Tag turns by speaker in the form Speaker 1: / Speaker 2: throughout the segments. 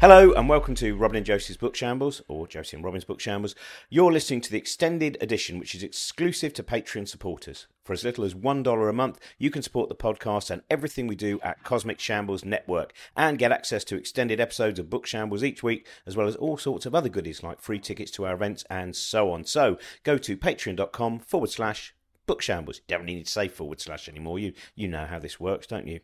Speaker 1: Hello and welcome to Robin and Josie's Book Shambles, or Josie and Robin's Book Shambles. You're listening to the extended edition, which is exclusive to Patreon supporters. For as little as $1 a month, you can support the podcast and everything we do at Cosmic Shambles Network and get access to extended episodes of Book Shambles each week, as well as all sorts of other goodies like free tickets to our events and so on. So go to patreon.com forward slash book shambles. You don't really need to say forward slash anymore. You, you know how this works, don't you?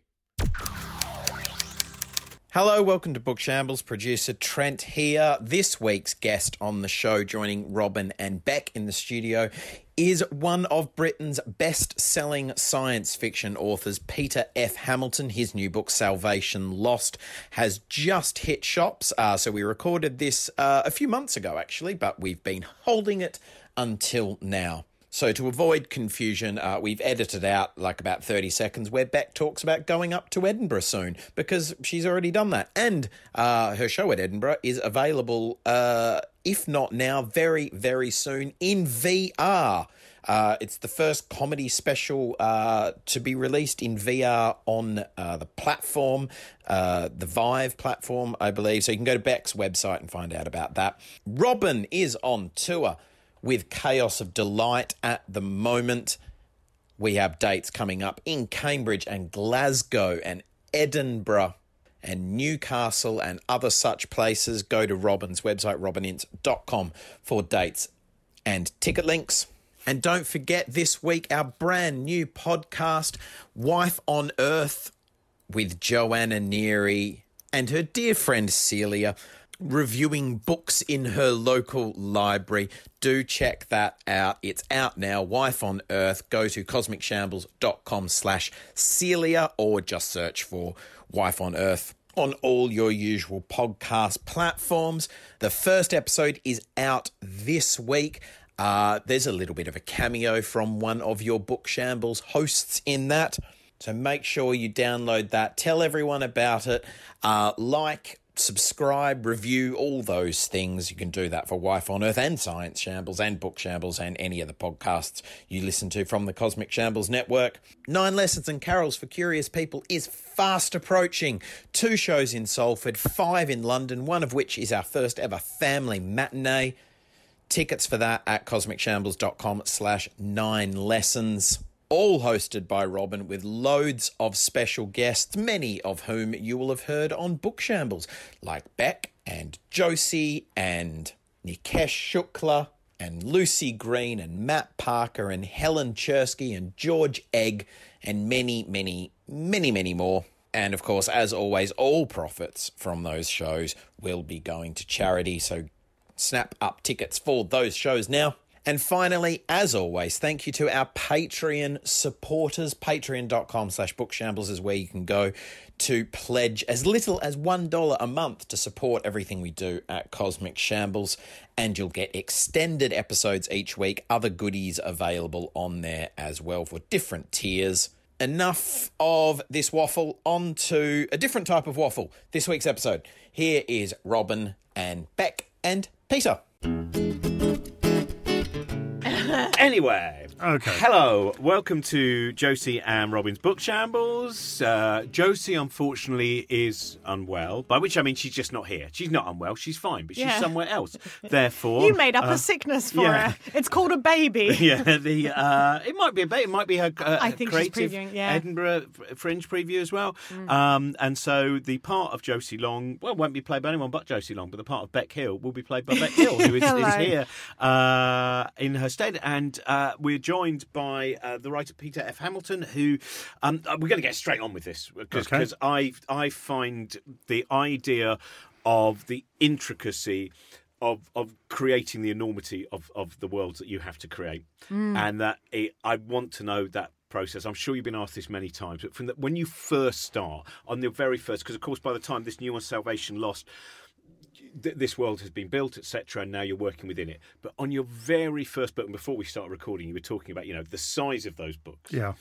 Speaker 2: Hello, welcome to Book Shambles. Producer Trent here. This week's guest on the show, joining Robin and Beck in the studio, is one of Britain's best selling science fiction authors, Peter F. Hamilton. His new book, Salvation Lost, has just hit shops. Uh, so we recorded this uh, a few months ago, actually, but we've been holding it until now. So, to avoid confusion, uh, we've edited out like about 30 seconds where Beck talks about going up to Edinburgh soon because she's already done that. And uh, her show at Edinburgh is available, uh, if not now, very, very soon in VR. Uh, it's the first comedy special uh, to be released in VR on uh, the platform, the Vive platform, I believe. So you can go to Beck's website and find out about that. Robin is on tour with Chaos of Delight at the moment. We have dates coming up in Cambridge and Glasgow and Edinburgh and Newcastle and other such places. Go to Robin's website, robinince.com, for dates and ticket links. And don't forget this week our brand new podcast, Wife on Earth, with Joanna Neary and her dear friend Celia reviewing books in her local library. Do check that out. It's out now. Wife on Earth. Go to cosmicshambles.com slash Celia or just search for Wife on Earth on all your usual podcast platforms. The first episode is out this week. Uh, there's a little bit of a cameo from one of your Book Shambles hosts in that. So make sure you download that. Tell everyone about it. Uh, like, subscribe, review, all those things. You can do that for Wife on Earth and Science Shambles and Book Shambles and any of the podcasts you listen to from the Cosmic Shambles Network. Nine Lessons and Carols for Curious People is fast approaching. Two shows in Salford, five in London, one of which is our first ever family matinee. Tickets for that at cosmicshambles.com slash nine lessons all hosted by Robin with loads of special guests, many of whom you will have heard on Book Shambles, like Beck and Josie and Nikesh Shukla and Lucy Green and Matt Parker and Helen Czerski and George Egg and many, many, many, many more. And of course, as always, all profits from those shows will be going to charity. So snap up tickets for those shows now. And finally, as always, thank you to our Patreon supporters. Patreon.com slash bookshambles is where you can go to pledge as little as $1 a month to support everything we do at Cosmic Shambles. And you'll get extended episodes each week, other goodies available on there as well for different tiers. Enough of this waffle, on to a different type of waffle. This week's episode. Here is Robin and Beck and Peter.
Speaker 1: Anyway,
Speaker 3: Okay.
Speaker 1: hello, welcome to Josie and Robin's Book Shambles. Uh, Josie, unfortunately, is unwell, by which I mean she's just not here. She's not unwell, she's fine, but she's
Speaker 4: Yeah.
Speaker 1: somewhere else. Therefore,
Speaker 4: You made up
Speaker 1: uh,
Speaker 4: a sickness for
Speaker 1: yeah.
Speaker 4: her. It's called a baby.
Speaker 1: yeah, the uh, it might be a baby. It might be her uh,
Speaker 4: I think she's previewing, yeah. Mm.
Speaker 1: Edinburgh Fringe preview as well. Um, and so the part of Josie Long, well, won't be played by anyone but Josie Long, but the part of Beck Hill will be played by Beck Hill, who is, is here uh, in her stead. And uh, we're joined by uh, the writer Peter F. Hamilton, who um, uh, we're going to get straight on with this because
Speaker 3: Okay.
Speaker 1: I I find the idea of the intricacy of of creating the enormity of of the worlds that you have to create, and that it, I want to know that process. I'm sure you've been asked this many times, but from the, when you first start on the very first, because of course by the time this new one, Salvation Lost. Th- This world has been built, etc., and now you're working within it. But on your very first book, and before we start recording, you were talking about, you know, the size of those books
Speaker 3: Yeah.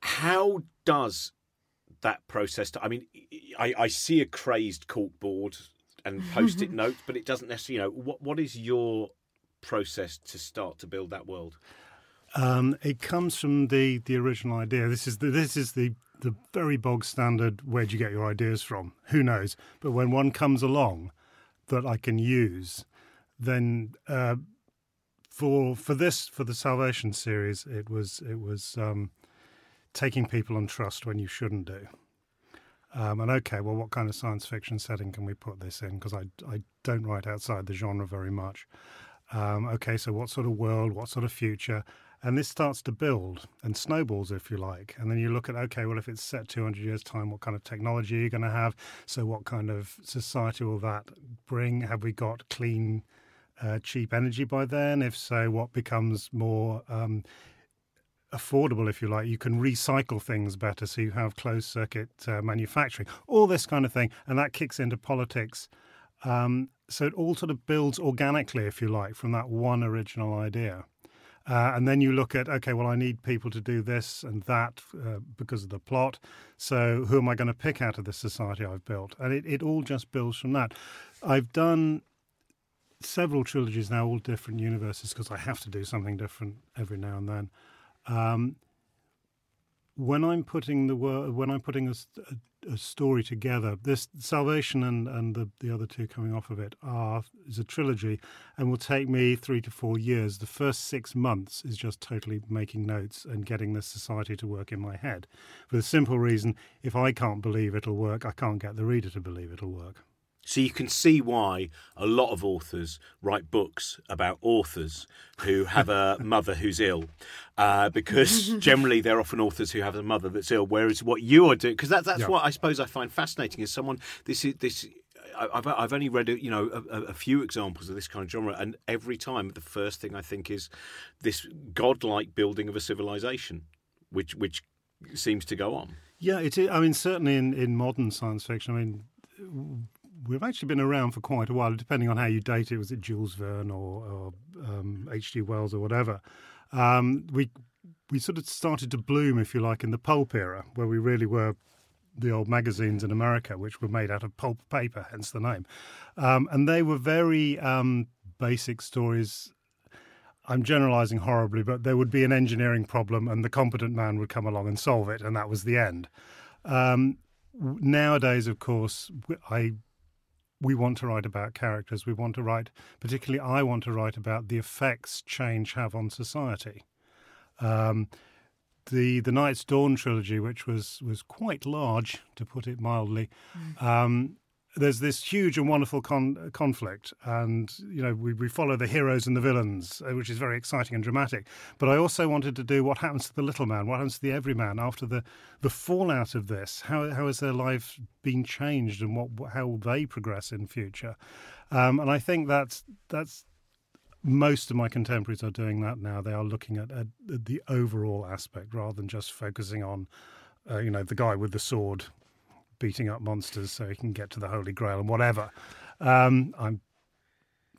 Speaker 1: how does that process i mean i, I see a crazed cork board and post-it notes but it doesn't necessarily you know what, what is your process to start to build that world
Speaker 3: Um, it comes from the, the original idea. This is the this is the the very bog standard, Where do you get your ideas from? Who knows? But when one comes along that I can use, then uh, for for this for the Salvation series, it was it was um, taking people on trust when you shouldn't do. Um, and okay, well, what kind of science fiction setting can we put this in? Because I, I don't write outside the genre very much. Um, okay, so what sort of world, what sort of future? And this starts to build and snowballs, if you like. And then you look at, okay, well, if it's set 200 years' time, what kind of technology are you going to have? So, what kind of society will that bring? Have we got clean, uh, cheap energy by then? If so, what becomes more um, affordable, if you like? You can recycle things better, so you have closed circuit uh, manufacturing, all this kind of thing. And that kicks into politics. Um, so, it all sort of builds organically, if you like, from that one original idea. Uh, and then you look at, okay, well, I need people to do this and that uh, because of the plot. So who am I going to pick out of this society I've built? And it, it all just builds from that. I've done several trilogies now, all different universes, because I have to do something different every now and then. Um, when I'm putting the when I'm putting a, a, a, story together, this Salvation and, and the, the other two coming off of it are is a trilogy, and will take me three to four years. The first six months is just totally making notes and getting the society to work in my head, for the simple reason: if I can't believe it'll work, I can't get the reader to believe it'll work.
Speaker 1: So you can see why a lot of authors write books about authors who have a mother who's ill, uh, because generally they're often authors who have a mother that's ill. Whereas what you are doing, because that, that's
Speaker 3: Yeah.
Speaker 1: what I suppose I find fascinating is someone. This is this. I- I've I've only read you know a, a few examples of this kind of genre, and every time the first thing I think is this godlike building of a civilization, which which seems to go on.
Speaker 3: Yeah, it is. I mean, certainly in, in modern science fiction, I mean, we've actually been around for quite a while, depending on how you date it. Was it Jules Verne or, or um, H.G. Wells or whatever? Um, we we sort of started to bloom, if you like, in the pulp era, where we really were the old magazines in America, which were made out of pulp paper, hence the name. Um, and they were very um, basic stories. I'm generalizing horribly, but there would be an engineering problem, and the competent man would come along and solve it, and that was the end. Um, nowadays, of course, I we want to write about characters. We want to write, particularly, I want to write about the effects change have on society. Um, the the Night's Dawn trilogy, which was was quite large, to put it mildly. Um, there's this huge and wonderful con- conflict, and you know we, we follow the heroes and the villains, uh, which is very exciting and dramatic. But I also wanted to do what happens to the little man, what happens to the everyman after the the fallout of this. How how has their life been changed, and what how will they progress in future? Um, and I think that's that's most of my contemporaries are doing that now. They are looking at, at the overall aspect rather than just focusing on, uh, you know, the guy with the sword beating up monsters so he can get to the Holy Grail and whatever. Um, I'm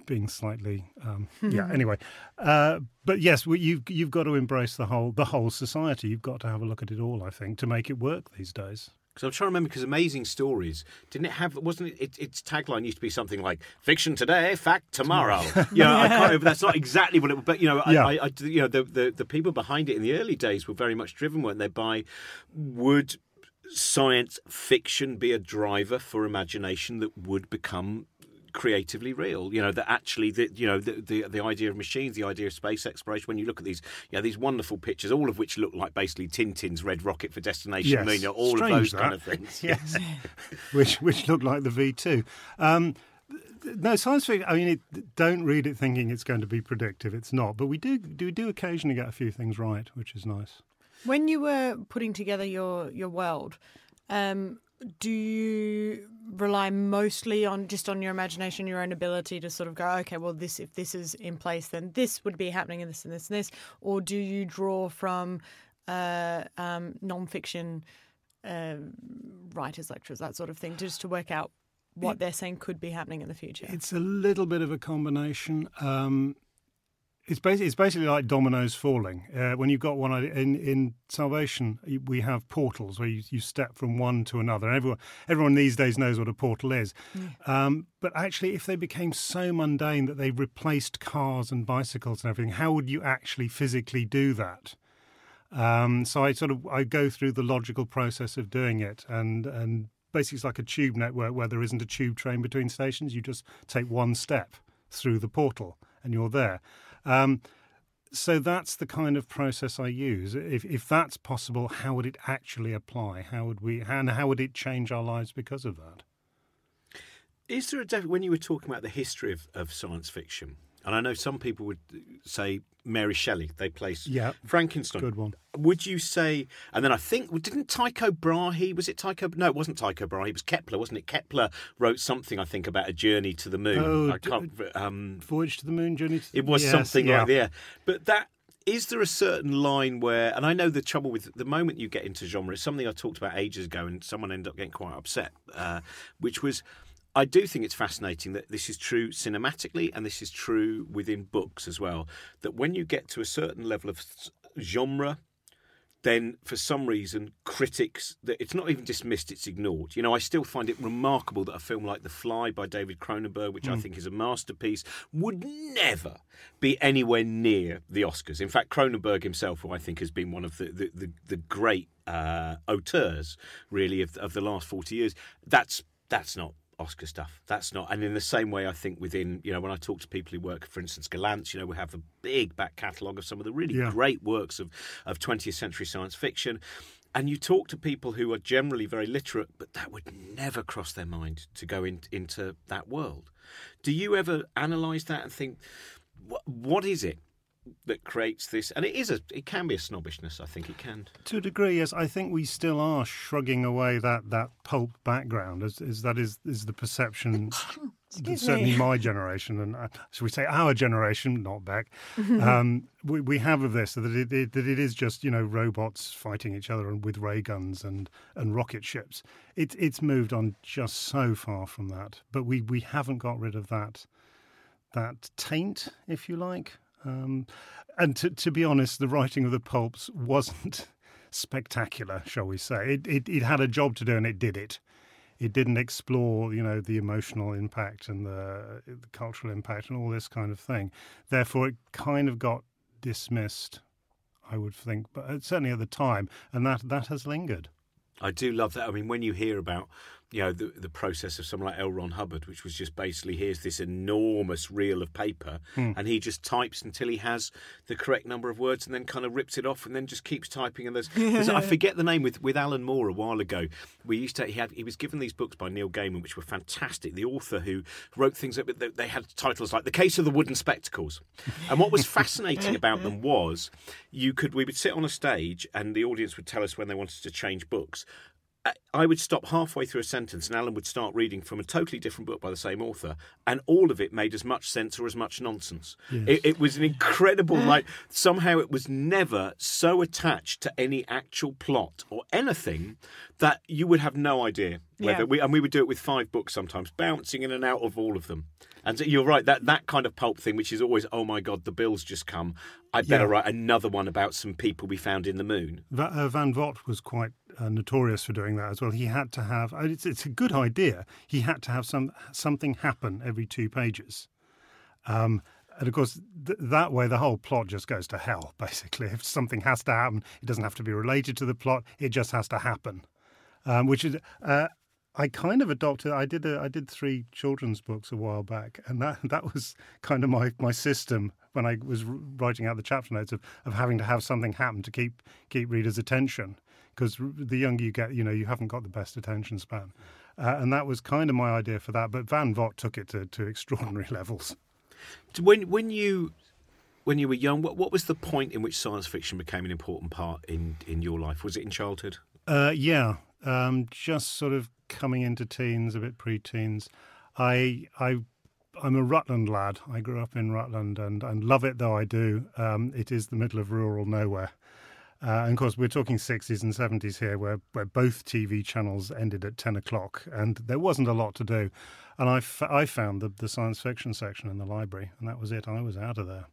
Speaker 3: being slightly, um, yeah. Anyway, uh, but yes, we, you've you've got to embrace the whole the whole society. You've got to have a look at it all. I think to make it work these days.
Speaker 1: Because I'm trying to remember, because Amazing Stories didn't it have? Wasn't it, it? Its tagline used to be something like "Fiction today, fact tomorrow." yeah, I can't remember. That's not exactly what it. But you know, I,
Speaker 3: Yeah.
Speaker 1: I, I, you know, the, the the people behind it in the early days were very much driven, weren't they, by would science fiction be a driver for imagination that would become creatively real you know that actually the you know the, the the idea of machines the idea of space exploration when you look at these you know these wonderful pictures all of which look like basically tintin's red rocket for destination
Speaker 3: Yes.
Speaker 1: moon all
Speaker 3: Strange,
Speaker 1: of those
Speaker 3: that.
Speaker 1: kind of things
Speaker 3: yes, which which look like the V two. Um, no, science fiction. I mean, it, don't read it thinking it's going to be predictive. It's not. But we do do do occasionally get a few things right, which is nice.
Speaker 4: When you were putting together your your world, um, do you rely mostly on just on your imagination, your own ability to sort of go, okay, well, this if this is in place, then this would be happening, and this and this and this, or do you draw from uh, um, non-fiction uh, writers, lecturers, that sort of thing, just to work out what they're saying could be happening in the future?
Speaker 3: It's a little bit of a combination. Um, it's basically it's basically like dominoes falling. Uh, when you've got one in in Salvation, we have portals where you, you step from one to another. And everyone everyone these days knows what a portal is. Um, but actually, if they became so mundane that they replaced cars and bicycles and everything, how would you actually physically do that? Um, so I sort of I go through the logical process of doing it, and and basically it's like a tube network where there isn't a tube train between stations. You just take one step through the portal, and you're there. Um, so that's the kind of process I use. If if that's possible, how would it actually apply? How would we and how would it change our lives because of that?
Speaker 1: Is there a when you were talking about the history of, of science fiction? And I know some people would say Mary Shelley. They place
Speaker 3: Yeah.
Speaker 1: Frankenstein.
Speaker 3: Good one.
Speaker 1: Would you say? And then I think didn't Tycho Brahe? Was it Tycho? No, it wasn't Tycho Brahe. It was Kepler, wasn't it? Kepler wrote something I think about a journey to the moon.
Speaker 3: Oh,
Speaker 1: I can't. Um,
Speaker 3: Voyage to the Moon, Journey. To...
Speaker 1: it was
Speaker 3: Yes,
Speaker 1: something
Speaker 3: yeah.
Speaker 1: like that. Yeah. But that is there a certain line where, and I know the trouble with the moment you get into genre, is something I talked about ages ago, and someone ended up getting quite upset, uh, which was. I do think it's fascinating that this is true cinematically and this is true within books as well. That when you get to a certain level of genre, then for some reason critics that it's not even dismissed it's ignored you know i still find it remarkable that a film like the fly by david cronenberg which i think is a masterpiece would never be anywhere near the oscars in fact cronenberg himself who i think has been one of the the, the, the great uh, auteurs really of, of the last 40 years that's that's not Oscar stuff. That's not, and in the same way, I think within, you know, when I talk to people who work, for instance, Gollancz, you know, we have a big back catalogue of some of the really
Speaker 3: Yeah.
Speaker 1: great works of, of 20th century science fiction. And you talk to people who are generally very literate, but that would never cross their mind to go in, into that world. Do you ever analyse that and think, what, what is it that creates this? And it is a, it can be a snobbishness. I think it can.
Speaker 3: To a degree, yes. I think we still are shrugging away that, that pulp background, as, as that is is the perception.
Speaker 4: Excuse
Speaker 3: certainly
Speaker 4: me.
Speaker 3: my generation, and uh, should we say our generation, not Beck, um, we, we have of this that it, it, that it is just you know robots fighting each other and with ray guns and, and rocket ships. It, it's moved on just so far from that, but we, we haven't got rid of that that taint, if you like. Um, and to, to be honest, the writing of the pulps wasn't spectacular, shall we say. It, it, it had a job to do and it did it. It didn't explore, you know, the emotional impact and the, the cultural impact and all this kind of thing. Therefore, it kind of got dismissed, I would think, but uh, certainly at the time, and that, that has lingered.
Speaker 1: I do love that. I mean, when you hear about, you know, the, the process of someone like L. Ron Hubbard, which was just basically here's this enormous reel of paper, hmm. and he just types until he has the correct number of words, and then kind of rips it off, and then just keeps typing. And there's, there's I forget the name with with Alan Moore a while ago. We used to he had he was given these books by Neil Gaiman, which were fantastic. The author who wrote things that that they had titles like "The Case of the Wooden Spectacles," and what was fascinating about them was you could we would sit on a stage, and the audience would tell us when they wanted to change books. I- I would stop halfway through a sentence and Alan would start reading from a totally different book by the same author, and all of it made as much sense or as much nonsense. It, it was an incredible, like, somehow it was never so attached to any actual plot or anything that you would have no idea whether
Speaker 4: Yeah.
Speaker 1: we, and we would do it with five books sometimes, bouncing in and out of all of them. And you're right, that, that kind of pulp thing, which is always, oh my God, the bill's just come. I better
Speaker 3: Yeah.
Speaker 1: write another one about some people we found in the moon.
Speaker 3: Va- uh, Van Vogt was quite uh, notorious for doing that as well. He had to have it's, it's a good idea. He had to have some something happen every two pages, um, and of course th- that way the whole plot just goes to hell. Basically, if something has to happen, it doesn't have to be related to the plot. It just has to happen, um, which is. Uh, I kind of adopted. I did. A, I did three children's books a while back, and that that was kind of my, my system when I was writing out the chapter notes of, of having to have something happen to keep keep readers' attention. Because the younger you get, you know, you haven't got the best attention span, uh, and that was kind of my idea for that. But Van Vogt took it to, to extraordinary levels.
Speaker 1: When when you when you were young, what what was the point in which science fiction became an important part in in your life? Was it in childhood?
Speaker 3: Uh, yeah, um, just sort of coming into teens, a bit pre-teens. I I I'm a Rutland lad. I grew up in Rutland and and love it though I do. Um, it is the middle of rural nowhere. Uh, and of course, we're talking 60s and 70s here, where, where both TV channels ended at 10 o'clock, and there wasn't a lot to do. And I, f- I found the, the science fiction section in the library, and that was it. I was out of there.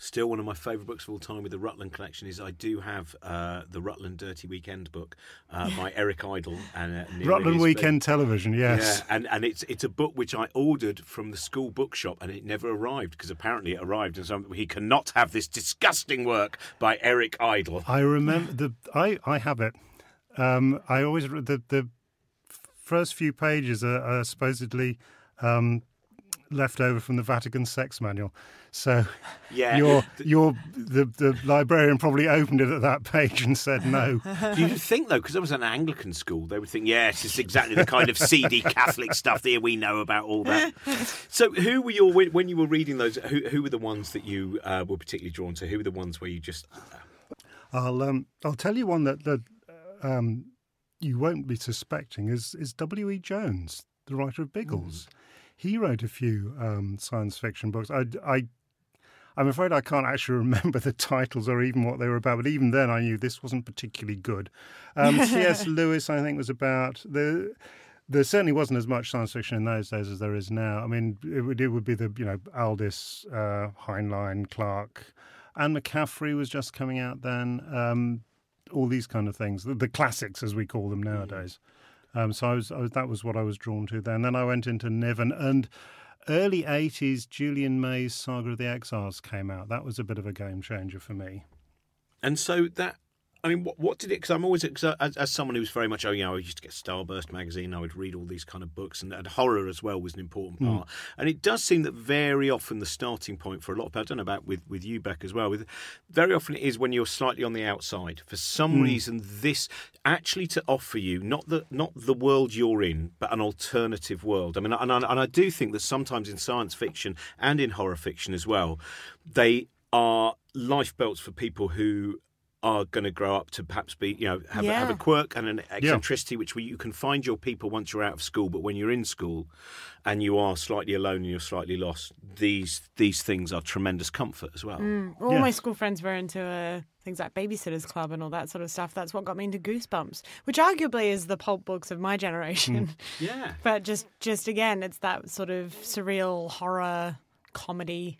Speaker 1: Still, one of my favourite books of all time with the Rutland collection is I do have uh, the Rutland Dirty Weekend book uh, by Eric Idle and uh,
Speaker 3: Rutland
Speaker 1: Ellis.
Speaker 3: Weekend Television, yes.
Speaker 1: Yeah, and, and it's it's a book which I ordered from the school bookshop and it never arrived because apparently it arrived and so he cannot have this disgusting work by Eric Idle.
Speaker 3: I remember the I I have it. Um, I always re- the the first few pages are, are supposedly um, left over from the Vatican sex manual. So
Speaker 1: Yeah.
Speaker 3: your your the the librarian probably opened it at that page and said no.
Speaker 1: Do you think though, because I was an Anglican school, they would think, yes, it's exactly the kind of seedy Catholic stuff that we know about all that. So, who were your when you were reading those? Who, who were the ones that you uh, were particularly drawn to? Who were the ones where you just
Speaker 3: I'll um I'll tell you one that that um you won't be suspecting is is W. E. Johns, the writer of Biggles. He wrote a few um, science fiction books. I, I I'm afraid I can't actually remember the titles or even what they were about. But even then, I knew this wasn't particularly good. Um, C.S. Lewis, I think, was about the. There certainly wasn't as much science fiction in those days as there is now. I mean, it would it would be the you know Aldous, uh, Heinlein, Clarke, and McCaffrey was just coming out then. Um, all these kind of things, the, the classics as we call them nowadays. Um, so I was, I was that was what I was drawn to then. Then I went into Niven and early '80s. Julian May's Saga of the Exiles came out. That was a bit of a game changer for me.
Speaker 1: And so that, I mean, what, what did it? Because I'm always, as, as someone who was very much, oh, you know, I used to get Starburst magazine. I would read all these kind of books, and, and horror as well was an important hmm. part. And it does seem that very often the starting point for a lot of people, I don't know about with with you, Beck, as well. With very often it is when you're slightly on the outside. For some hmm. reason, this actually to offer you not the not the world you're in, but an alternative world. I mean, and I, and I do think that sometimes in science fiction and in horror fiction as well, they are life belts for people who are going to grow up to perhaps be, you know, have, a, have a quirk and an eccentricity, which we, you can find your people once you're out of school. But when you're in school and you are slightly alone and you're slightly lost, these these things are tremendous comfort as well.
Speaker 4: All
Speaker 3: Yeah.
Speaker 4: my school friends were into uh, things like Babysitters Club and all that sort of stuff. That's what got me into Goosebumps, which arguably is the pulp books of my generation.
Speaker 1: Yeah.
Speaker 4: But just, just again, it's that sort of surreal horror comedy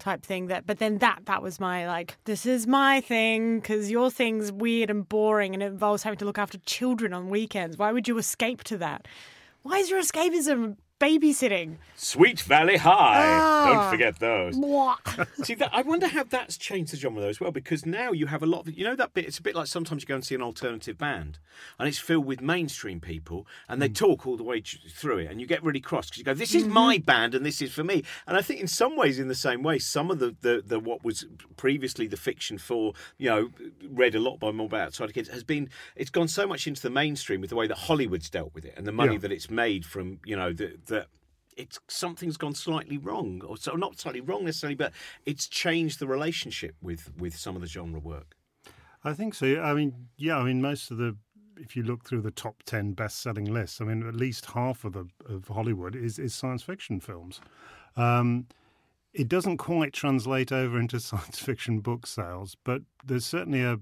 Speaker 4: type thing. That, but then that, that was my like, this is my thing because your thing's weird and boring and it involves having to look after children on weekends. Why would you escape to that? Why is your escapism babysitting?
Speaker 1: Sweet Valley High.
Speaker 4: Ah.
Speaker 1: Don't forget those. See, that, I wonder how that's changed the genre though as well, because now you have a lot of you know that bit. It's a bit like sometimes you go and see an alternative band, and it's filled with mainstream people, and they talk all the way through it, and you get really cross because you go, "This is my band, and this is for me." And I think in some ways, in the same way, some of the the, the what was previously the fiction for you know read a lot by more about outside kids has been it's gone so much into the mainstream with the way that Hollywood's dealt with it and the money
Speaker 3: Yeah.
Speaker 1: that it's made from you know the that it's something's gone slightly wrong, or so not slightly wrong necessarily, but it's changed the relationship with with some of the genre work.
Speaker 3: I think so. I mean, yeah. I mean, most of the if you look through the top ten best-selling lists, I mean, at least half of the of Hollywood is is science fiction films. Um, it doesn't quite translate over into science fiction book sales, but there's certainly a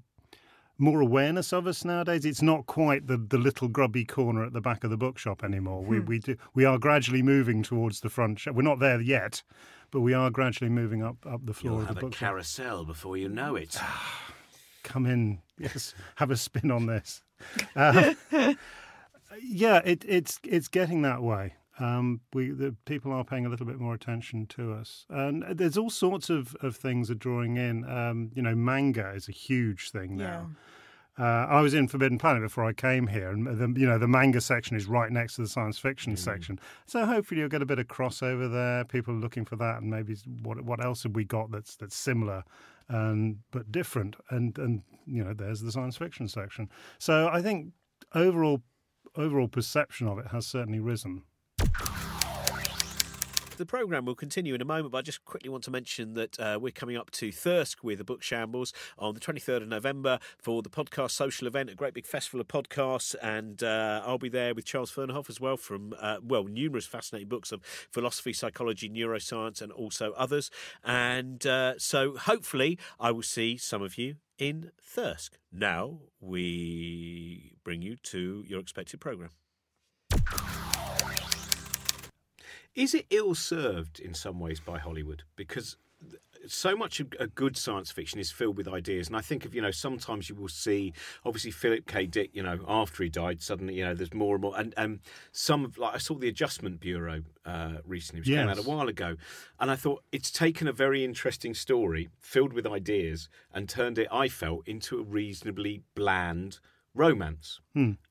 Speaker 3: more awareness of us nowadays. It's not quite the, the little grubby corner at the back of the bookshop anymore. We we do we are gradually moving towards the front. We're not there yet, but we are gradually moving up up the floor
Speaker 1: You'll
Speaker 3: of the
Speaker 1: have a
Speaker 3: bookshop.
Speaker 1: carousel before you know it.
Speaker 3: come in, yes, have a spin on this. Um, yeah, it, it's it's getting that way. Um, we the people are paying a little bit more attention to us, and there's all sorts of, of things are drawing in. Um, you know, manga is a huge thing now. Uh, I was in Forbidden Planet before I came here, and the, you know the manga section is right next to the science fiction section. So hopefully you'll get a bit of crossover there. People are looking for that, and maybe what what else have we got that's that's similar, um, but different? And and you know there's the science fiction section. So I think overall overall perception of it has certainly risen.
Speaker 1: The programme will continue in a moment, but I just quickly want to mention that uh, we're coming up to Thirsk with the Book Shambles on the 23rd of November for the podcast social event, a great big festival of podcasts. And uh, I'll be there with Charles Fernyhough as well from, uh, well, numerous fascinating books of philosophy, psychology, neuroscience, and also others. And uh, so hopefully I will see some of you in Thirsk. Now we bring you to your expected programme. Is it ill served in some ways by Hollywood? Because so much of a good science fiction is filled with ideas, and I think of you know sometimes you will see obviously Philip K. Dick, you know, after he died, suddenly you know there's more and more, and um, some of like I saw the Adjustment Bureau uh, recently, which came out a while ago, and I thought it's taken a very interesting story filled with ideas and turned it, I felt, into a reasonably bland romance,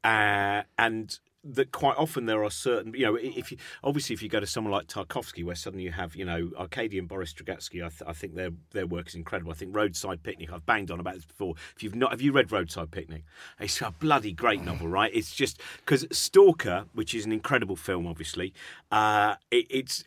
Speaker 1: uh, and that quite often there are certain, you know, if you obviously if you go to someone like Tarkovsky, where suddenly you have, you know, Arkady and Boris Strugatsky, I, th- I think their their work is incredible. I think Roadside Picnic, I've banged on about this before. If you've not, have you read Roadside Picnic? It's a bloody great novel, right? It's just because Stalker, which is an incredible film, obviously, uh, it, it's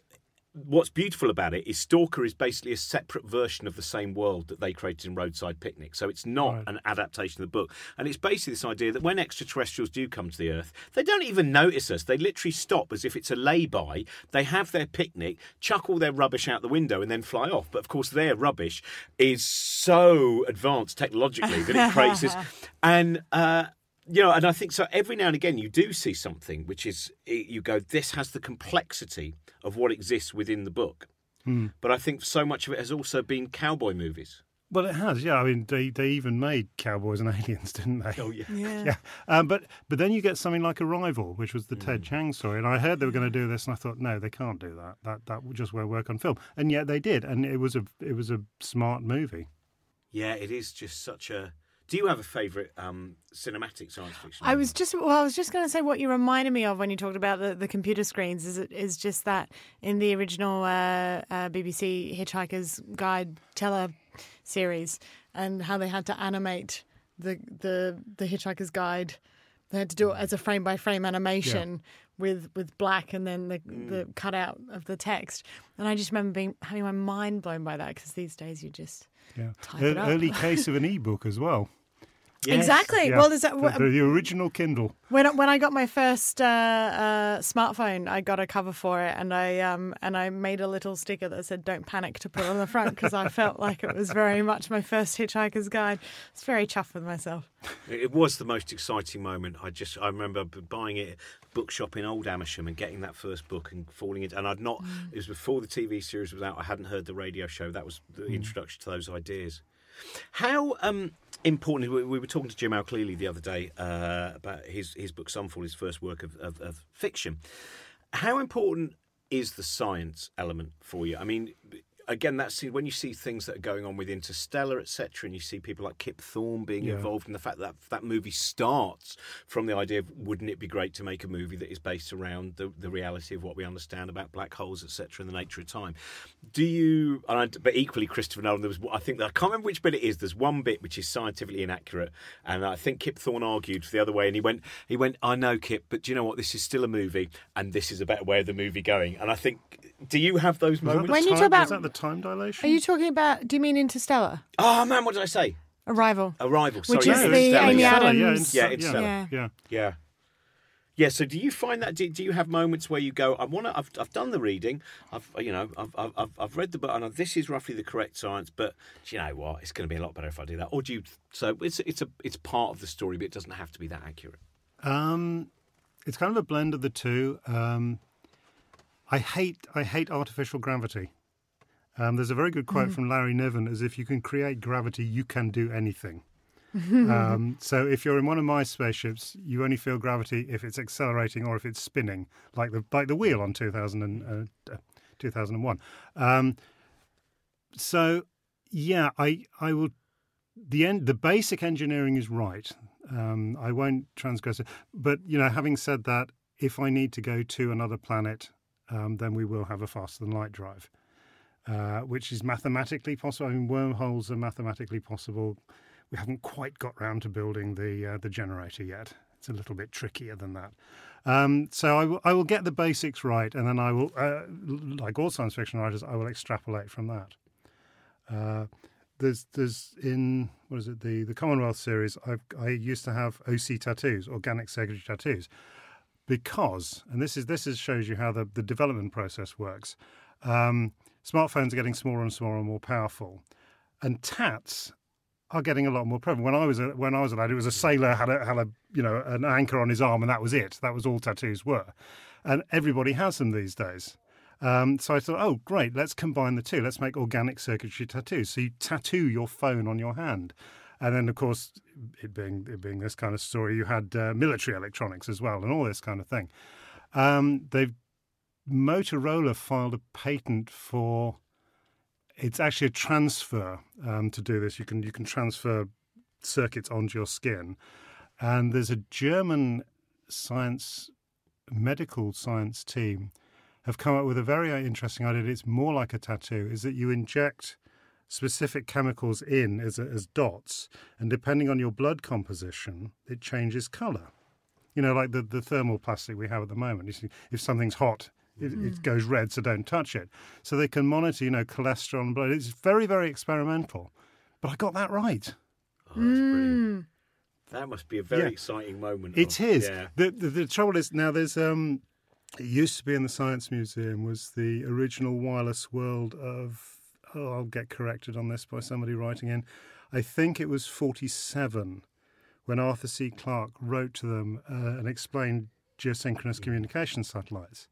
Speaker 1: what's beautiful about it is Stalker is basically a separate version of the same world that they created in Roadside Picnic. So it's not
Speaker 3: Right.
Speaker 1: an adaptation of the book. And it's basically this idea that when extraterrestrials do come to the Earth, they don't even notice us. They literally stop as if it's a lay-by. They have their picnic, chuck all their rubbish out the window, and then fly off. But of course, their rubbish is so advanced technologically that it creates this. And uh, you know, and I think so. Every now and again, you do see something which is you go, this has the complexity of what exists within the book. But I think so much of it has also been cowboy movies.
Speaker 3: Well, it has, yeah. I mean, they, they even made Cowboys and Aliens, didn't they?
Speaker 1: Oh yeah.
Speaker 4: Yeah.
Speaker 3: yeah. Um, but but then you get something like Arrival, which was the
Speaker 1: Mm.
Speaker 3: Ted Chiang story, and I heard they were going to do this, and I thought, no, they can't do that. That that just won't work on film. And yet they did, and it was a it was a smart movie.
Speaker 1: Yeah, it is just such a. Do you have a favourite um, cinematic science fiction?
Speaker 4: I was just well, I was just going to say what you reminded me of when you talked about the, the computer screens is is just that in the original uh, uh, BBC Hitchhiker's Guide Teller series and how they had to animate the the the Hitchhiker's Guide. They had to do it as a frame by frame animation with with black and then the the cutout of the text. And I just remember being having my mind blown by that because these days you just
Speaker 3: Yeah.
Speaker 4: Type it up.
Speaker 3: Early case of an e-book as well.
Speaker 1: Yes.
Speaker 4: exactly.
Speaker 3: Yeah.
Speaker 4: Well, there's that.
Speaker 3: the, the, the original Kindle.
Speaker 4: When I- when I got my first uh, uh, smartphone, I got a cover for it, and I um and I made a little sticker that said "Don't panic" to put on the front because I felt like it was very much my first Hitchhiker's Guide. I was very chuffed with myself.
Speaker 1: It was the most exciting moment. I just I remember buying it at a bookshop in Old Amersham and getting that first book and falling into. And I'd not. It was before the TV series was out. I hadn't heard the radio show. That was the introduction to those ideas. How um, important? We, we were talking to Jim Al-Khalili the other day uh, about his his book Sunfall, his first work of, of, of fiction. How important is the science element for you? I mean, again, that's when you see things that are going on with Interstellar, etc., and you see people like Kip Thorne being
Speaker 3: Yeah.
Speaker 1: involved in the fact that that movie starts from the idea of wouldn't it be great to make a movie that is based around the, the reality of what we understand about black holes, etc., and the nature of time. Do you? And I, but equally, Christopher Nolan. There was, I think, I can't remember which bit it is. There's one bit which is scientifically inaccurate, and I think Kip Thorne argued the other way, and he went, he went, I know, Kip, but do you know what? This is still a movie, and this is a better way of the movie going. And I think, do you have those moments?
Speaker 4: When you
Speaker 3: time,
Speaker 4: talk about-
Speaker 3: was that the time dilation?
Speaker 4: Are you talking about? Do you mean Interstellar?
Speaker 1: Oh man, what did I say?
Speaker 4: Arrival.
Speaker 1: Arrival. Sorry,
Speaker 4: Which is the
Speaker 1: Interstellar,
Speaker 4: Amy
Speaker 1: yeah.
Speaker 3: Interstellar, yeah,
Speaker 4: Adams-
Speaker 1: Yeah,
Speaker 3: Interstellar,
Speaker 4: Yeah.
Speaker 3: yeah.
Speaker 1: Yeah. Yeah. So, do you find that? Do, do you have moments where you go, "I want to. I've, I've done the reading. I've, you know, I've, I've, I've- I've read the book, and this is roughly the correct science. But do you know what? It's going to be a lot better if I do that. Or do you? So it's it's a it's part of the story, but it doesn't have to be that accurate.
Speaker 3: Um, it's kind of a blend of the two. Um, I hate I hate artificial gravity. Um, there's a very good quote from Larry Niven: "As if you can create gravity, you can do anything." um, so if you're in one of my spaceships, you only feel gravity if it's accelerating or if it's spinning, like the like the wheel on 2000 and, uh, 2001. Um, so yeah, I I will. The end, the basic engineering is right. Um, I won't transgress it, but you know, having said that, if I need to go to another planet, um, then we will have a faster than light drive, uh, which is mathematically possible. I mean, wormholes are mathematically possible. We haven't quite got round to building the uh, the generator yet. It's a little bit trickier than that. Um, so I will, get the basics right, and then I will, uh, like all science fiction writers, I will extrapolate from that. Uh, there's there's in what is it the the Commonwealth series. I've, I used to have OC tattoos, organic circuitry tattoos, because and this is this is shows you how the the development process works. Um, smartphones are getting smaller and smaller and more powerful, and tats are getting a lot more prevalent. When I was a, when I was a lad, it was a sailor had a had a you know an anchor on his arm, and that was it. That was all tattoos were, and everybody has them these days. Um, so I thought, oh, great, let's combine the two. Let's make organic circuitry tattoos. So you tattoo your phone on your hand. And then, of course, it being it being this kind of story, you had uh, military electronics as well, and all this kind of thing. Um, they've Motorola filed a patent for. It's actually a transfer um, to do this. You can you can transfer circuits onto your skin, and there's a German science medical science team have come up with a very interesting idea. It's more like a tattoo. Is that you inject specific chemicals in as, as dots, and depending on your blood composition, it changes color. You know, like the, the thermal plastic we have at the moment. You see, if something's hot, it, it, goes red, so don't touch it. So they can monitor, you know, cholesterol and blood. It's very, very experimental. But I got that right.
Speaker 1: Oh, that's brilliant. That must be a very
Speaker 3: Yeah.
Speaker 1: exciting moment.
Speaker 3: It
Speaker 1: of-
Speaker 3: is.
Speaker 1: Yeah.
Speaker 3: The, the the trouble is now there's um it used to be in the Science Museum was the original wireless world of oh I'll get corrected on this by somebody writing in. I think it was 47 when Arthur C. Clarke wrote to them uh, and explained geosynchronous communication satellites.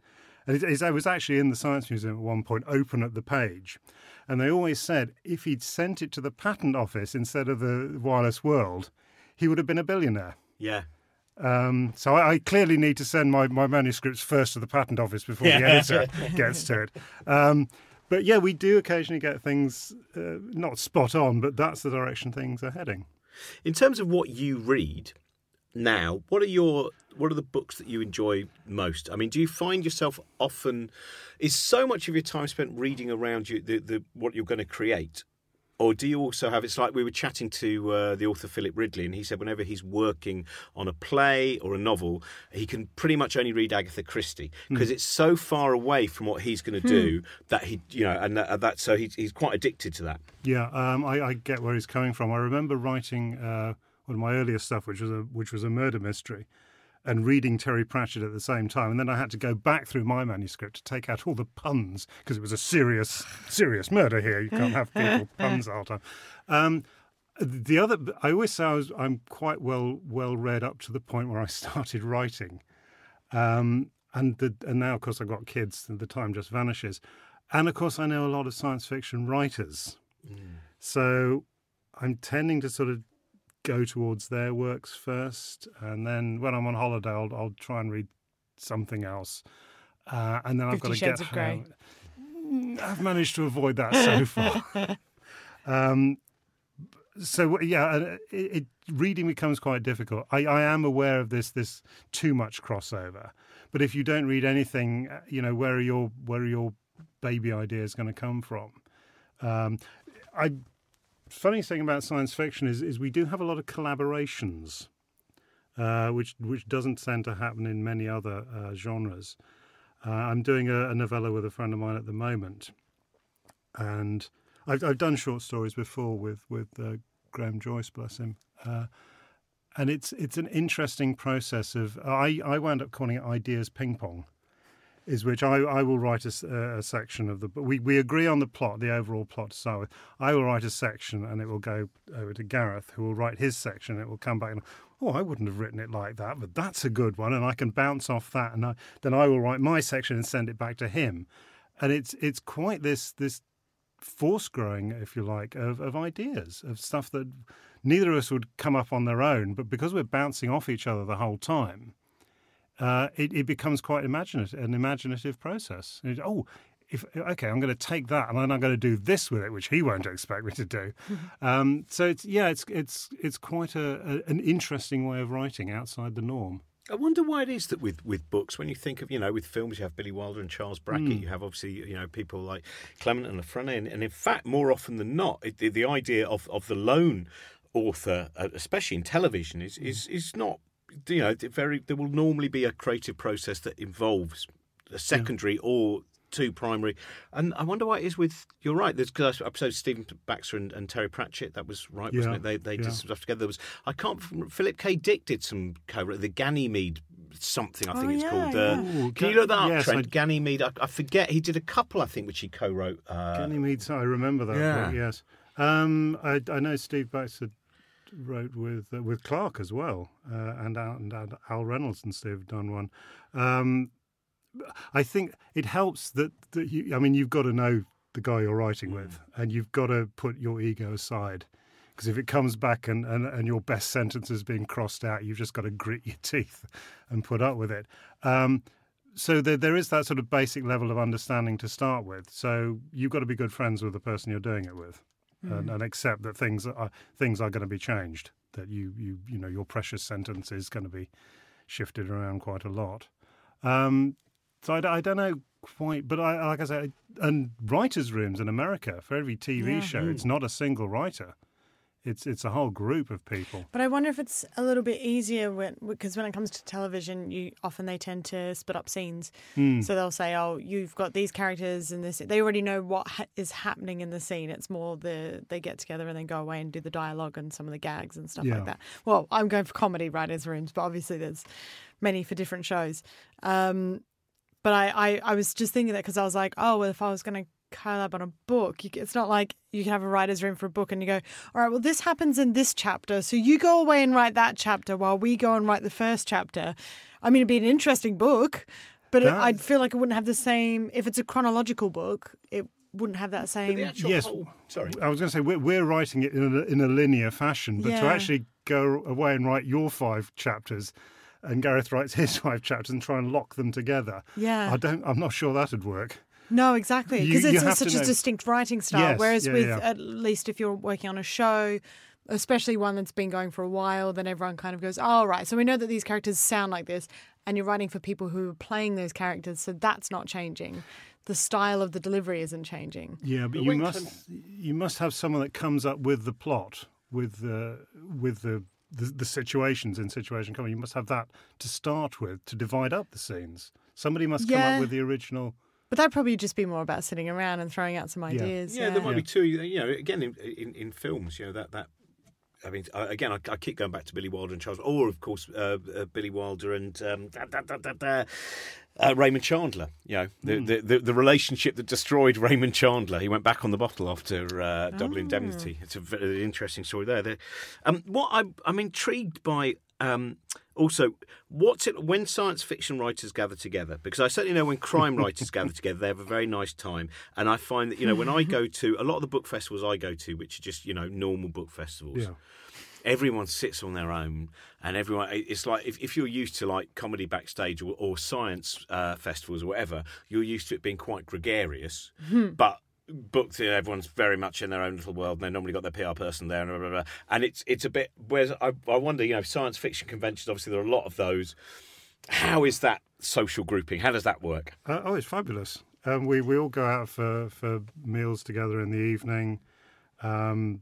Speaker 3: And it, it was actually in the Science Museum at one point, open at the page. And they always said if he'd sent it to the patent office instead of the wireless world, he would have been a billionaire.
Speaker 1: Yeah.
Speaker 3: Um, so I, I clearly need to send my, my manuscripts first to the patent office before the editor gets to it. Um, but yeah, we do occasionally get things uh, not spot on, but that's the direction things are heading.
Speaker 1: In terms of what you read now, what are your what are the books that you enjoy most? I mean, do you find yourself often is so much of your time spent reading around you the, the what you're going to create? Or do you also have? It's like we were chatting to uh, the author Philip Ridley, and he said whenever he's working on a play or a novel, he can pretty much only read Agatha Christie because it's so far away from what he's going to do that he, you know, and that, that so he's, he's quite addicted to that.
Speaker 3: Yeah, um, I, I get where he's coming from. I remember writing uh, one of my earlier stuff, which was a which was a murder mystery, and reading Terry Pratchett at the same time. And then I had to go back through my manuscript to take out all the puns because it was a serious serious murder here. You can't have people puns all the whole time. Um, the other, I always say I was, I'm quite well well read up to the point where I started writing. Um, and the, and now, of course, I've got kids, and the time just vanishes. And of course, I know a lot of science fiction writers, so I'm tending to sort of go towards their works first, and then when I'm on holiday, I'll, I'll try and read something else, uh, and then I've got to
Speaker 4: Shades
Speaker 3: get home. Mm, I've managed to avoid that so far. um, so yeah, it, it, reading becomes quite difficult. I, I am aware of this this too much crossover, but if you don't read anything, uh, you know where are your where are your baby ideas going to come from? Um, I funny thing about science fiction is is we do have a lot of collaborations, uh, which which doesn't tend to happen in many other uh, genres. Uh, I'm doing a, a novella with a friend of mine at the moment, and I've, I've done short stories before with with uh, Graham Joyce, bless him. Uh, and it's it's an interesting process of I, I wound up calling it ideas ping pong, is which I, I will write a section of the book. We we agree on the plot, the overall plot to start with. I will write a section, and it will go over to Gareth, who will write his section. It will come back and oh, I wouldn't have written it like that, but that's a good one, and I can bounce off that, and I, then I will write my section and send it back to him, and it's it's quite this this force growing, if you like, of, of ideas, of stuff that neither of us would come up on their own, but because we're bouncing off each other the whole time, uh, it, it becomes quite imaginative, an imaginative process. It- oh, if okay, I'm going to take that and then I'm going to do this with it, which he won't expect me to do. um, so it's yeah, it's it's it's quite a, a, an interesting way of writing outside the norm.
Speaker 1: I wonder why it is that with, with books, when you think of, you know, with films, you have Billy Wilder and Charles Brackett,
Speaker 3: Hmm.
Speaker 1: you have obviously, you know, people like Clement and La Frenais. And, and in fact, more often than not, it, the, the idea of, of the lone author, uh, especially in television, is, is, is not, you know, very, there will normally be a creative process that involves a secondary or two primary. And I wonder why it is with, you're right, there's because episode Stephen Baxter and, and Terry Pratchett, that was right, wasn't
Speaker 3: Yeah,
Speaker 1: it? They, they
Speaker 3: yeah.
Speaker 1: did some stuff together. There was, I can't, Philip K. Dick did some co the Ganymede something, I think
Speaker 4: Oh,
Speaker 1: it's
Speaker 4: yeah,
Speaker 1: called.
Speaker 4: yeah.
Speaker 1: Uh,
Speaker 3: Ooh,
Speaker 1: can you look that up,
Speaker 3: yes,
Speaker 1: Trent?
Speaker 3: I-
Speaker 1: Ganymede, I, I forget, he did a couple, I think, which he co wrote. Uh,
Speaker 3: Ganymede, I remember that.
Speaker 1: yeah.
Speaker 3: book, yes, um, I, I know Steve Baxter wrote with uh, with Clarke as well, uh, and, Al, and Al- Al Reynolds and Steve have done one. Um, I think it helps that, that you, I mean, you've got to know the guy you're writing with, and you've got to put your ego aside. Because if it comes back and, and, and your best sentence is being crossed out, you've just got to grit your teeth and put up with it. Um, so there, there is that sort of basic level of understanding to start with. So you've got to be good friends with the person you're doing it with, and, and accept that things are things are going to be changed. That you you you know your precious sentence is going to be shifted around quite a lot. Um, so I don't know quite, but I like I said, and writers' rooms in America for every TV
Speaker 4: Yeah.
Speaker 3: show, it's not a single writer. It's it's a whole group of people.
Speaker 4: But I wonder if it's a little bit easier when because when it comes to television, you often they tend to split up scenes.
Speaker 3: Hmm.
Speaker 4: So they'll say, "Oh, you've got these characters and this." They already know what ha- is happening in the scene. It's more the they get together and then go away and do the dialogue and some of the gags and stuff
Speaker 3: Yeah.
Speaker 4: like that. Well, I'm going for comedy writers' rooms, but obviously there's many for different shows. Um, but I, I, I was just thinking that because I was like, oh, well, if I was going to collab on a book, you, it's not like you can have a writer's room for a book and you go, all right, well, this happens in this chapter. So you go away and write that chapter while we go and write the first chapter. I mean, it'd be an interesting book, but it, I'd feel like it wouldn't have the same, if it's a chronological book, it wouldn't have that same.
Speaker 3: Yes.
Speaker 1: whole. Sorry.
Speaker 3: I was going to say we're, we're writing it in a, in a linear fashion, but to actually go away and write your five chapters, and Gareth writes his five chapters and try and lock them together.
Speaker 4: Yeah.
Speaker 3: I don't. I'm not sure that'd work.
Speaker 4: No, exactly. Because
Speaker 3: you
Speaker 4: it's
Speaker 3: have
Speaker 4: such a distinct writing style.
Speaker 3: Yes,
Speaker 4: Whereas
Speaker 3: yeah,
Speaker 4: with
Speaker 3: yeah.
Speaker 4: at least if you're working on a show, especially one that's been going for a while, then everyone kind of goes, "Oh, right." So we know that these characters sound like this, and you're writing for people who are playing those characters, so that's not changing. The style of the delivery isn't changing.
Speaker 3: Yeah, but,
Speaker 1: But
Speaker 3: you
Speaker 1: when
Speaker 3: must you must have someone that comes up with the plot, with the with the the, the situations in situation coming. You must have that to start with to divide up the scenes. Somebody must come up with the original.
Speaker 4: But that'd probably just be more about sitting around and throwing out some ideas.
Speaker 1: Yeah, there might
Speaker 3: Yeah.
Speaker 1: be two. You know, again in, in, in films, you know that that. I mean, I- again, I, I keep going back to Billy Wilder and Charles, or of course, uh, uh, Billy Wilder and um, da, da, da, da, da, uh, Raymond Chandler. You know, the, the, the the relationship that destroyed Raymond Chandler. He went back on the bottle after uh, Double Indemnity. It's a very interesting story there. there. Um, what I, I'm intrigued by. Um, also, what's it when science fiction writers gather together? Because I certainly know when crime writers gather together, they have a very nice time. And I find that you know when I go to a lot of the book festivals I go to, which are just you know normal book festivals,
Speaker 3: Yeah.
Speaker 1: everyone sits on their own and everyone it's like if, if you're used to like comedy backstage or, or science uh, festivals or whatever you're used to it being quite gregarious but booked know, everyone's very much in their own little world and they've normally got their pr person there and, blah, blah, blah. and it's it's a bit whereas I, I wonder you know science fiction conventions obviously there are a lot of those how is that social grouping how does that work
Speaker 3: Uh, oh, it's fabulous. Um, we we all go out for, for meals together in the evening, um,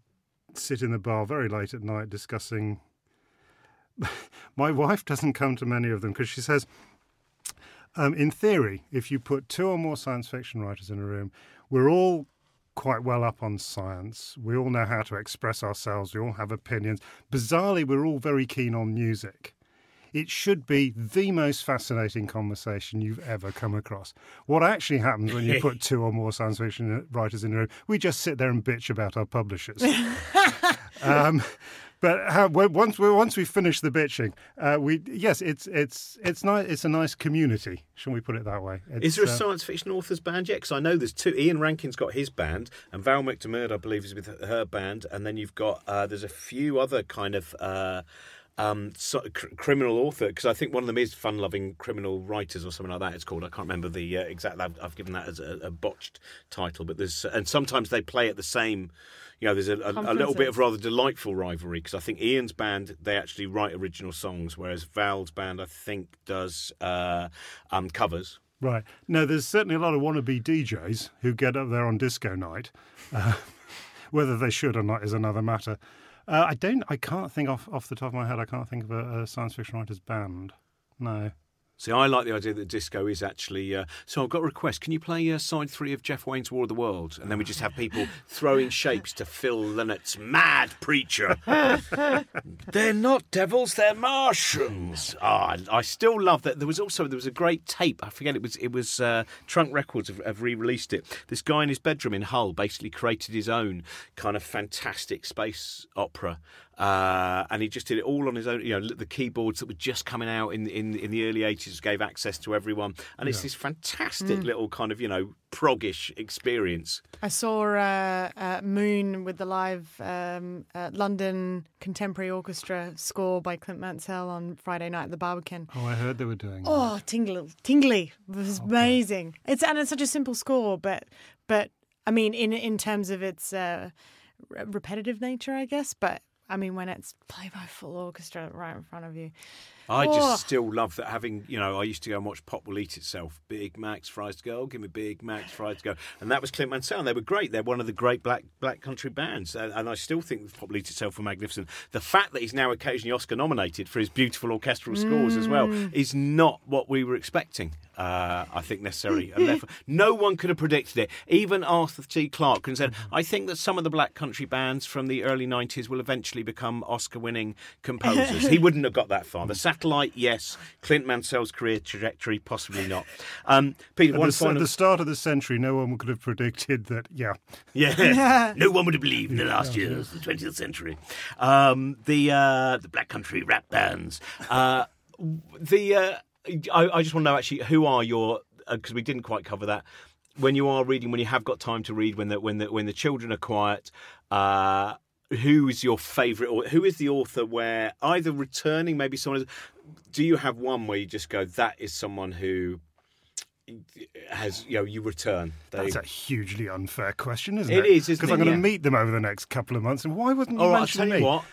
Speaker 3: sit in the bar very late at night discussing. My wife doesn't come to many of them because she says, um, in theory, if you put two or more science fiction writers in a room, we're all quite well up on science. We all know how to express ourselves. We all have opinions. Bizarrely, we're all very keen on music. It should be the most fascinating conversation you've ever come across. What actually happens when you put two or more science fiction writers in a room? We just sit there and bitch about our publishers. um, but how, once we once we finish the bitching, uh, we yes, it's it's it's nice. It's a nice community. Shall we put it that way?
Speaker 1: Is there a
Speaker 3: uh,
Speaker 1: science fiction authors band yet? Because I know there's two. Ian Rankin's got his band, and Val McDermid, I believe, is with her band. And then you've got uh, there's a few other kind of uh, um, so, cr- criminal author. Because I think one of them is fun-loving criminal writers or something like that. It's called. I can't remember the uh, exact. I've, I've given that as a, a botched title, but there's and sometimes they play at the same. You know, there's a, a, a little bit of rather delightful rivalry because I think Ian's band they actually write original songs, whereas Val's band I think does uh, um, covers.
Speaker 3: Right. No, there's certainly a lot of wannabe DJs who get up there on disco night. Uh, whether they should or not is another matter. Uh, I don't. I can't think off off the top of my head. I can't think of a, a science fiction writers band. No.
Speaker 1: See, I like the idea that disco is actually. Uh, so I've got a request. Can you play uh, side three of Jeff Wayne's War of the Worlds? And then we just have people throwing shapes to Phil Lynott's Mad Preacher. they're not devils, they're Martians. Ah, I still love that. There was also there was a great tape. I forget it was it was uh, Trunk Records have, have re-released it. This guy in his bedroom in Hull basically created his own kind of fantastic space opera. Uh, and he just did it all on his own. You know, the keyboards that were just coming out in in, in the early eighties gave access to everyone, and it's this fantastic little kind of you know proggish experience.
Speaker 4: I saw uh, uh, Moon with the live um, uh, London Contemporary Orchestra score by Clint Mansell on Friday night at the Barbican.
Speaker 3: Oh, I heard they were doing. that.
Speaker 4: Oh, tingly, tingly! It was amazing. It's and it's such a simple score, but but I mean, in in terms of its uh, repetitive nature, I guess. But I mean, when it's played by full orchestra right in front of you,
Speaker 1: I
Speaker 4: Oh.
Speaker 1: just still love that having, you know, I used to go and watch Pop Will Eat Itself. Big Max fries to go. Oh, give me Big Max fries to go. And that was Clint Mansell. And they were great. They're one of the great black black country bands. And, and I still think Pop Will Eat Itself were magnificent. The fact that he's now occasionally Oscar nominated for his beautiful orchestral scores as well mm. is not what we were expecting. Uh, I think necessarily. And therefore, no one could have predicted it. Even Arthur C. Clarke and said, I think that some of the black country bands from the early 90s will eventually become Oscar winning composers. he wouldn't have got that far. The Satellite, yes. Clint Mansell's career trajectory, possibly not. Um, Peter,
Speaker 3: At
Speaker 1: one
Speaker 3: the, at the start of the century, no one could have predicted that. Yeah,
Speaker 1: Yeah. no one would have believed in the last years, of the 20th century. Um, the uh, the black country rap bands. Uh, the uh, I, I just want to know actually who are your because we didn't quite cover that. When you are reading, when you have got time to read, when the when the when the children are quiet, uh, who is your favourite or who is the author? Where either returning, maybe someone. Is, do you have one where you just go, that is someone who has you know you return? They,
Speaker 3: that's a hugely unfair question, isn't
Speaker 1: It
Speaker 3: it? Because? I'm going to
Speaker 1: Yeah.
Speaker 3: meet them over the next couple of months, and why wasn't you
Speaker 1: All right, I'll
Speaker 3: mentioning
Speaker 1: tell you
Speaker 3: me?
Speaker 1: what.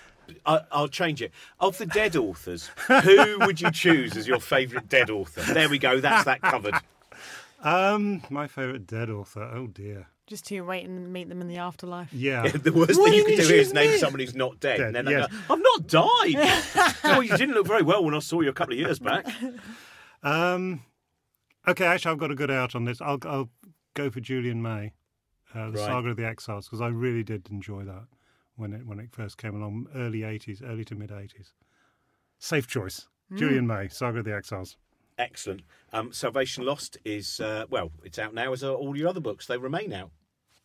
Speaker 1: I, I'll change it. Of the dead authors, who would you choose as your favourite dead author? There we go. That's that covered.
Speaker 3: Um, my favourite dead author. Oh dear.
Speaker 4: just to wait and meet them in the afterlife.
Speaker 3: Yeah.
Speaker 1: the worst
Speaker 4: Why
Speaker 1: thing you
Speaker 4: didn't
Speaker 1: can do is name
Speaker 4: me?
Speaker 1: someone who's not dead.
Speaker 3: Dead,
Speaker 1: and then
Speaker 3: yes.
Speaker 1: go, I've not died. well, you didn't look very well when I saw you a couple of years back.
Speaker 3: Um, okay, actually, I've got a good out on this. I'll, I'll go for Julian May, uh, the
Speaker 1: Right.
Speaker 3: Saga of the Exiles, because I really did enjoy that when it when it first came along, early '80s, early to mid '80s. Safe choice, Julian May, Saga of the Exiles.
Speaker 1: Excellent. Um, Salvation Lost is, uh, well, it's out now, as are all your other books. They remain out.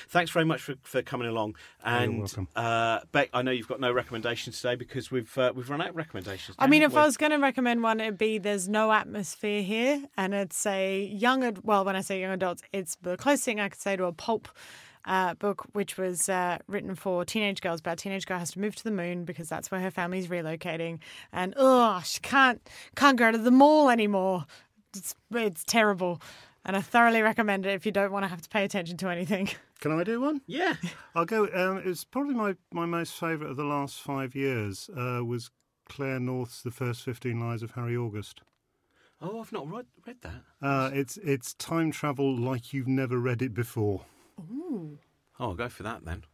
Speaker 1: Thanks very much for, for coming along. And
Speaker 3: welcome.
Speaker 1: Uh, Beck, I know you've got no recommendations today because we've uh, we've run out of recommendations.
Speaker 4: I mean, if
Speaker 1: haven't
Speaker 4: I was going to recommend one, it'd be There's No Atmosphere Here. And it's a young, ad- well, when I say young adults, it's the closest thing I could say to a pulp uh, book, which was uh, written for teenage girls. But a teenage girl has to move to the moon because that's where her family's relocating. And, oh, she can't, can't go to the mall anymore. It's, it's terrible. And I thoroughly recommend it if you don't want to have to pay attention to anything.
Speaker 3: Can I do one?
Speaker 1: Yeah.
Speaker 3: I'll go. Um, it's probably my, my most favourite of the last five years. Uh, was Claire North's The First Fifteen Lives of Harry August.
Speaker 1: Oh, I've not read, read that.
Speaker 3: Uh, it's it's time travel like you've never read it before.
Speaker 1: Oh, I'll go for that then.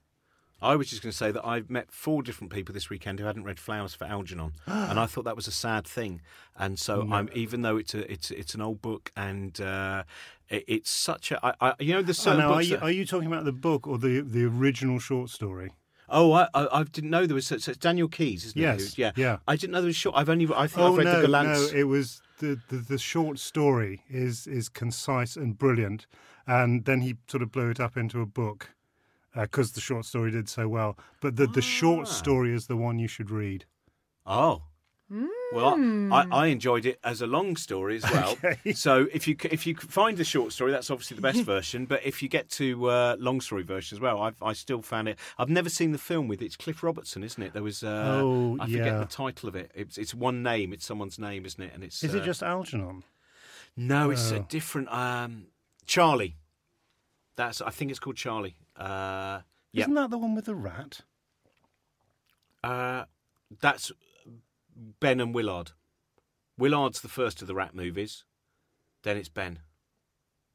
Speaker 1: I was just going to say that I've met four different people this weekend who hadn't read Flowers for Algernon, and I thought that was a sad thing. And so, I'm even though it's a it's it's an old book and uh, it, it's such a I, I, you know there's
Speaker 3: Oh, now, are you,
Speaker 1: that-
Speaker 3: are you talking about the book or the the original short story?
Speaker 1: oh, I, I I didn't know there was so, so it's Daniel Keyes, isn't
Speaker 3: Yes,
Speaker 1: it? Yeah,
Speaker 3: yeah.
Speaker 1: I didn't know there was short. I've only I think
Speaker 3: Oh
Speaker 1: I've read
Speaker 3: no,
Speaker 1: the
Speaker 3: no! It was the, the the short story is is concise and brilliant, and then he sort of blew it up into a book because the short story did so well. But the the short
Speaker 1: Ah.
Speaker 3: story is the one you should read.
Speaker 1: Oh. Well, I, I enjoyed it as a long story as well.
Speaker 3: Okay.
Speaker 1: So if you if you find the short story, that's obviously the best version. But if you get to uh, long story version as well, I've, I still found it. I've never seen the film with it. It's Cliff Robertson, isn't it? There was uh,
Speaker 3: Oh,
Speaker 1: I forget
Speaker 3: yeah.
Speaker 1: the title of it. It's it's one name. It's someone's name, isn't it? And it's
Speaker 3: Is it
Speaker 1: uh,
Speaker 3: just Algernon?
Speaker 1: no? It's a
Speaker 3: Oh.
Speaker 1: different um, Charlie. That's I think it's called Charlie. Uh, yeah,
Speaker 3: Isn't that the one with the rat?
Speaker 1: uh, that's Ben and Willard. Willard's the first of the rat movies. Then it's Ben.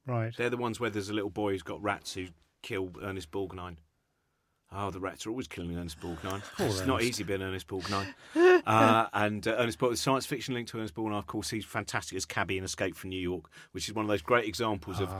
Speaker 3: Right.
Speaker 1: They're the ones where there's a little boy who's got rats who kill Ernest Borgnine. Oh, the rats are always killing Ernest Borgnine. it's not easy being Ernest Borgnine. uh, and uh, Ernest Borgnine, science fiction linked to Ernest Borgnine, of course, he's fantastic as Cabby in Escape from New York, which is one of those great examples of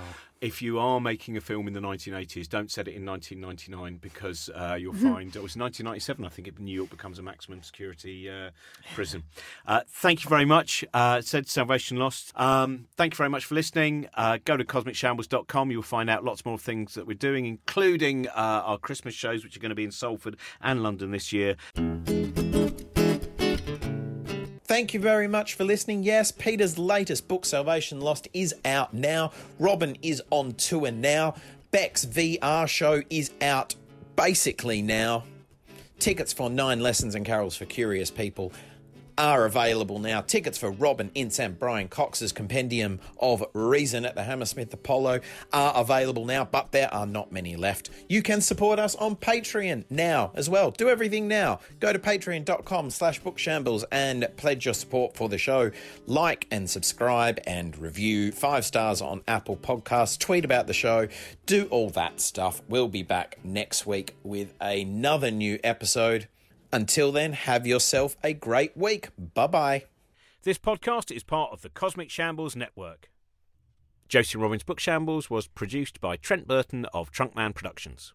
Speaker 1: if you are making a film in the 1980s, don't set it in 1999 because uh, you'll find it was 1997, I think, it, New York becomes a maximum security uh, prison. Uh, thank you very much. Uh, said Salvation Lost. Um, thank you very much for listening. Uh, go to cosmicshambles.com. You'll find out lots more things that we're doing, including uh, our Christmas shows shows, which are going to be in Salford and London this year.
Speaker 2: Thank you very much for listening. Yes, Peter's latest book, Salvation Lost, is out now. Robin is on tour now. Beck's VR show is out basically now. Tickets for Nine Lessons and Carols for Curious People are available now. Tickets for Robin Ince and Brian Cox's Compendium of Reason at the Hammersmith Apollo are available now, but there are not many left. You can support us on Patreon now as well. Do everything now. Go to patreon.com slash bookshambles and pledge your support for the show. Like and subscribe and review. Five stars on Apple Podcasts. Tweet about the show. Do all that stuff. We'll be back next week with another new episode. Until then, have yourself a great week. Bye bye.
Speaker 1: This podcast is part of the Cosmic Shambles Network. Josie Robbins' Book Shambles was produced by Trent Burton of Trunkman Productions.